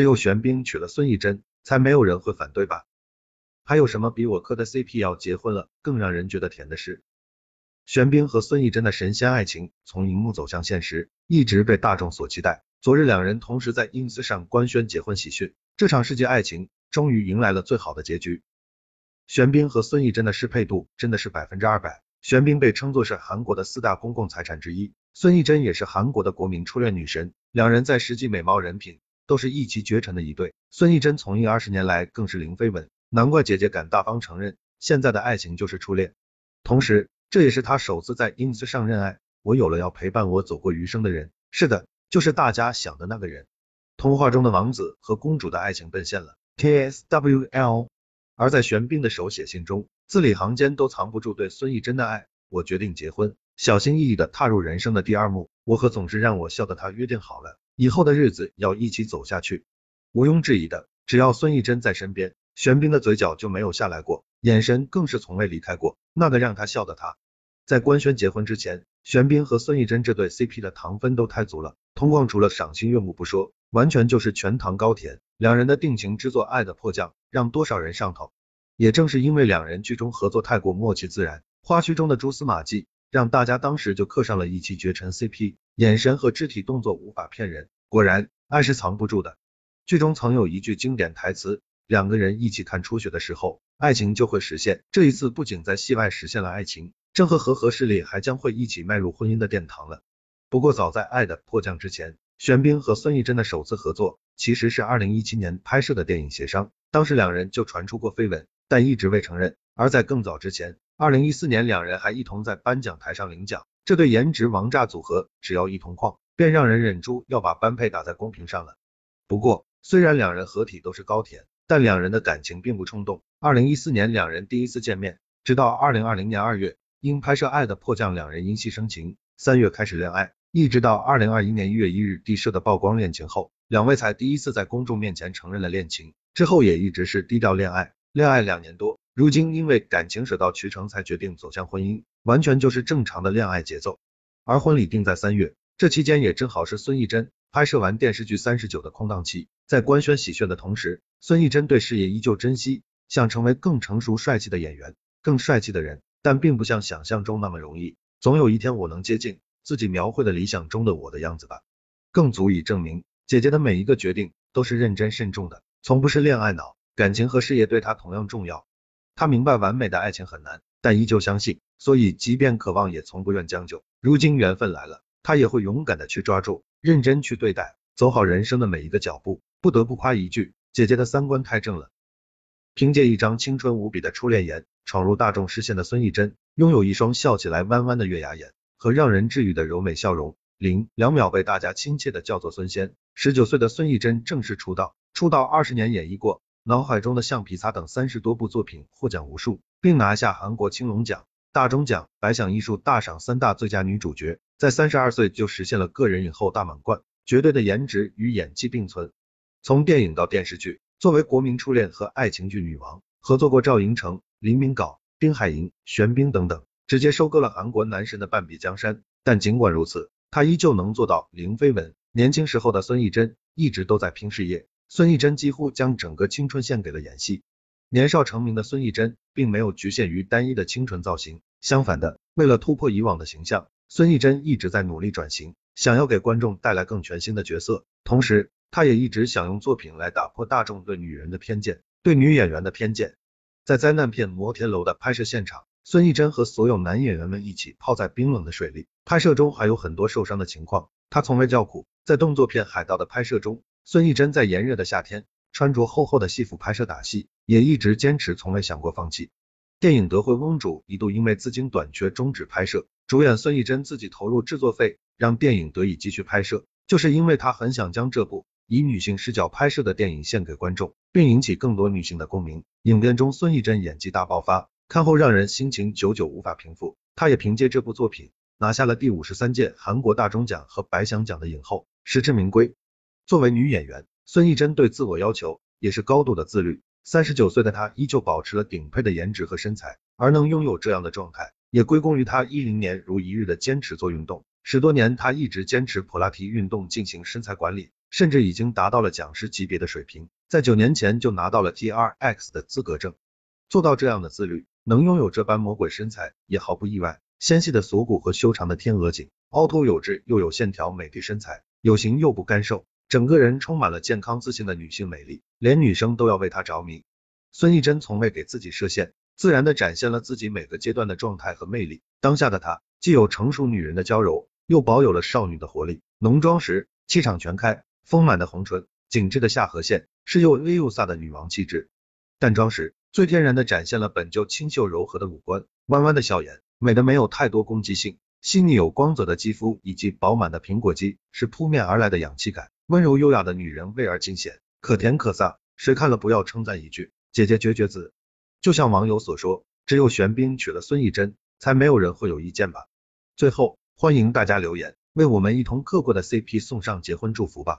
只有玄彬娶了孙艺珍，才没有人会反对吧？还有什么比我磕的 CP 要结婚了更让人觉得甜的事？玄彬和孙艺珍的神仙爱情从荧幕走向现实，一直被大众所期待。昨日两人同时在 ins 上官宣结婚喜讯，这场世纪爱情终于迎来了最好的结局。玄彬和孙艺珍的适配度真的是百分之二百。玄彬被称作是韩国的四大公共财产之一，孙艺珍也是韩国的国民初恋女神，两人在实际美貌、人品都是一骑绝尘的一对。孙艺珍从艺二十年来更是零绯闻。难怪姐姐敢大方承认，现在的爱情就是初恋。同时，这也是她首次在 ins 上认爱。我有了要陪伴我走过余生的人，是的，就是大家想的那个人。童话中的王子和公主的爱情奔现了，KSWL。而在玄彬的手写信中，字里行间都藏不住对孙艺珍的爱。我决定结婚，小心翼翼的踏入人生的第二幕。我和总是让我笑的他约定好了，以后的日子要一起走下去。毋庸置疑的，只要孙艺珍在身边。玄彬的嘴角就没有下来过，眼神更是从未离开过那个让他笑的他。在官宣结婚之前，玄彬和孙艺珍这对 CP 的糖分都太足了，同框除了赏心悦目不说，完全就是全糖高甜。两人的定情之作《爱的迫降》让多少人上头。也正是因为两人剧中合作太过默契自然，花絮中的蛛丝马迹让大家当时就刻上了一骑绝尘 CP，眼神和肢体动作无法骗人。果然，爱是藏不住的。剧中曾有一句经典台词。两个人一起看初雪的时候，爱情就会实现。这一次不仅在戏外实现了爱情，郑和和何势力还将会一起迈入婚姻的殿堂了。不过早在《爱的迫降》之前，玄彬和孙艺珍的首次合作其实是二零一七年拍摄的电影协商，当时两人就传出过绯闻，但一直未承认。而在更早之前，二零一四年两人还一同在颁奖台上领奖，这对颜值王炸组合只要一同框，便让人忍住要把般配打在公屏上了。不过虽然两人合体都是高甜。但两人的感情并不冲动。二零一四年两人第一次见面，直到二零二零年二月，因拍摄《爱的迫降》，两人因戏生情，三月开始恋爱，一直到二零二一年一月一日地社的曝光恋情后，两位才第一次在公众面前承认了恋情，之后也一直是低调恋爱，恋爱两年多，如今因为感情水到渠成，才决定走向婚姻，完全就是正常的恋爱节奏。而婚礼定在三月，这期间也正好是孙艺珍拍摄完电视剧《三十九》的空档期。在官宣喜讯的同时，孙艺珍对事业依旧珍惜，想成为更成熟帅气的演员，更帅气的人，但并不像想象中那么容易。总有一天我能接近自己描绘的理想中的我的样子吧。更足以证明，姐姐的每一个决定都是认真慎重的，从不是恋爱脑，感情和事业对她同样重要。她明白完美的爱情很难，但依旧相信，所以即便渴望，也从不愿将就。如今缘分来了，她也会勇敢的去抓住，认真去对待，走好人生的每一个脚步。不得不夸一句，姐姐的三观太正了。凭借一张青春无比的初恋颜，闯入大众视线的孙艺珍，拥有一双笑起来弯弯的月牙眼和让人治愈的柔美笑容。零两秒被大家亲切的叫做孙仙。十九岁的孙艺珍正式出道，出道二十年演绎过脑海中的橡皮擦等三十多部作品，获奖无数，并拿下韩国青龙奖、大钟奖、百想艺术大赏三大最佳女主角。在三十二岁就实现了个人影后大满贯，绝对的颜值与演技并存。从电影到电视剧，作为国民初恋和爱情剧女王，合作过赵寅成、林明镐、丁海寅、玄彬等等，直接收割了韩国男神的半壁江山。但尽管如此，她依旧能做到零绯闻。年轻时候的孙艺珍一直都在拼事业，孙艺珍几乎将整个青春献给了演戏。年少成名的孙艺珍，并没有局限于单一的清纯造型，相反的，为了突破以往的形象，孙艺珍一直在努力转型，想要给观众带来更全新的角色，同时。她也一直想用作品来打破大众对女人的偏见，对女演员的偏见。在灾难片《摩天楼》的拍摄现场，孙艺珍和所有男演员们一起泡在冰冷的水里，拍摄中还有很多受伤的情况，她从未叫苦。在动作片《海盗》的拍摄中，孙艺珍在炎热的夏天穿着厚厚的戏服拍摄打戏，也一直坚持，从未想过放弃。电影《德惠翁主》一度因为资金短缺终止拍摄，主演孙艺珍自己投入制作费，让电影得以继续拍摄，就是因为她很想将这部。以女性视角拍摄的电影献给观众，并引起更多女性的共鸣。影片中孙艺珍演技大爆发，看后让人心情久久无法平复。她也凭借这部作品拿下了第五十三届韩国大钟奖和百想奖的影后，实至名归。作为女演员，孙艺珍对自我要求也是高度的自律。三十九岁的她依旧保持了顶配的颜值和身材，而能拥有这样的状态，也归功于她一零年如一日的坚持做运动。十多年，她一直坚持普拉提运动进行身材管理。甚至已经达到了讲师级别的水平，在九年前就拿到了 T R X 的资格证。做到这样的自律，能拥有这般魔鬼身材也毫不意外。纤细的锁骨和修长的天鹅颈，凹凸有致又有线条美的身材，有型又不干瘦，整个人充满了健康自信的女性美丽，连女生都要为她着迷。孙艺珍从未给自己设限。自然的展现了自己每个阶段的状态和魅力。当下的她，既有成熟女人的娇柔，又保有了少女的活力。浓妆时，气场全开，丰满的红唇，紧致的下颌线，是又威又飒的女王气质。淡妆时，最天然的展现了本就清秀柔和的五官，弯弯的笑颜，美的没有太多攻击性。细腻有光泽的肌肤以及饱满的苹果肌，是扑面而来的氧气感。温柔优雅的女人，味而尽显，可甜可飒，谁看了不要称赞一句，姐姐绝绝子。就像网友所说，只有玄彬娶了孙艺珍，才没有人会有意见吧。最后，欢迎大家留言，为我们一同磕过的 CP 送上结婚祝福吧。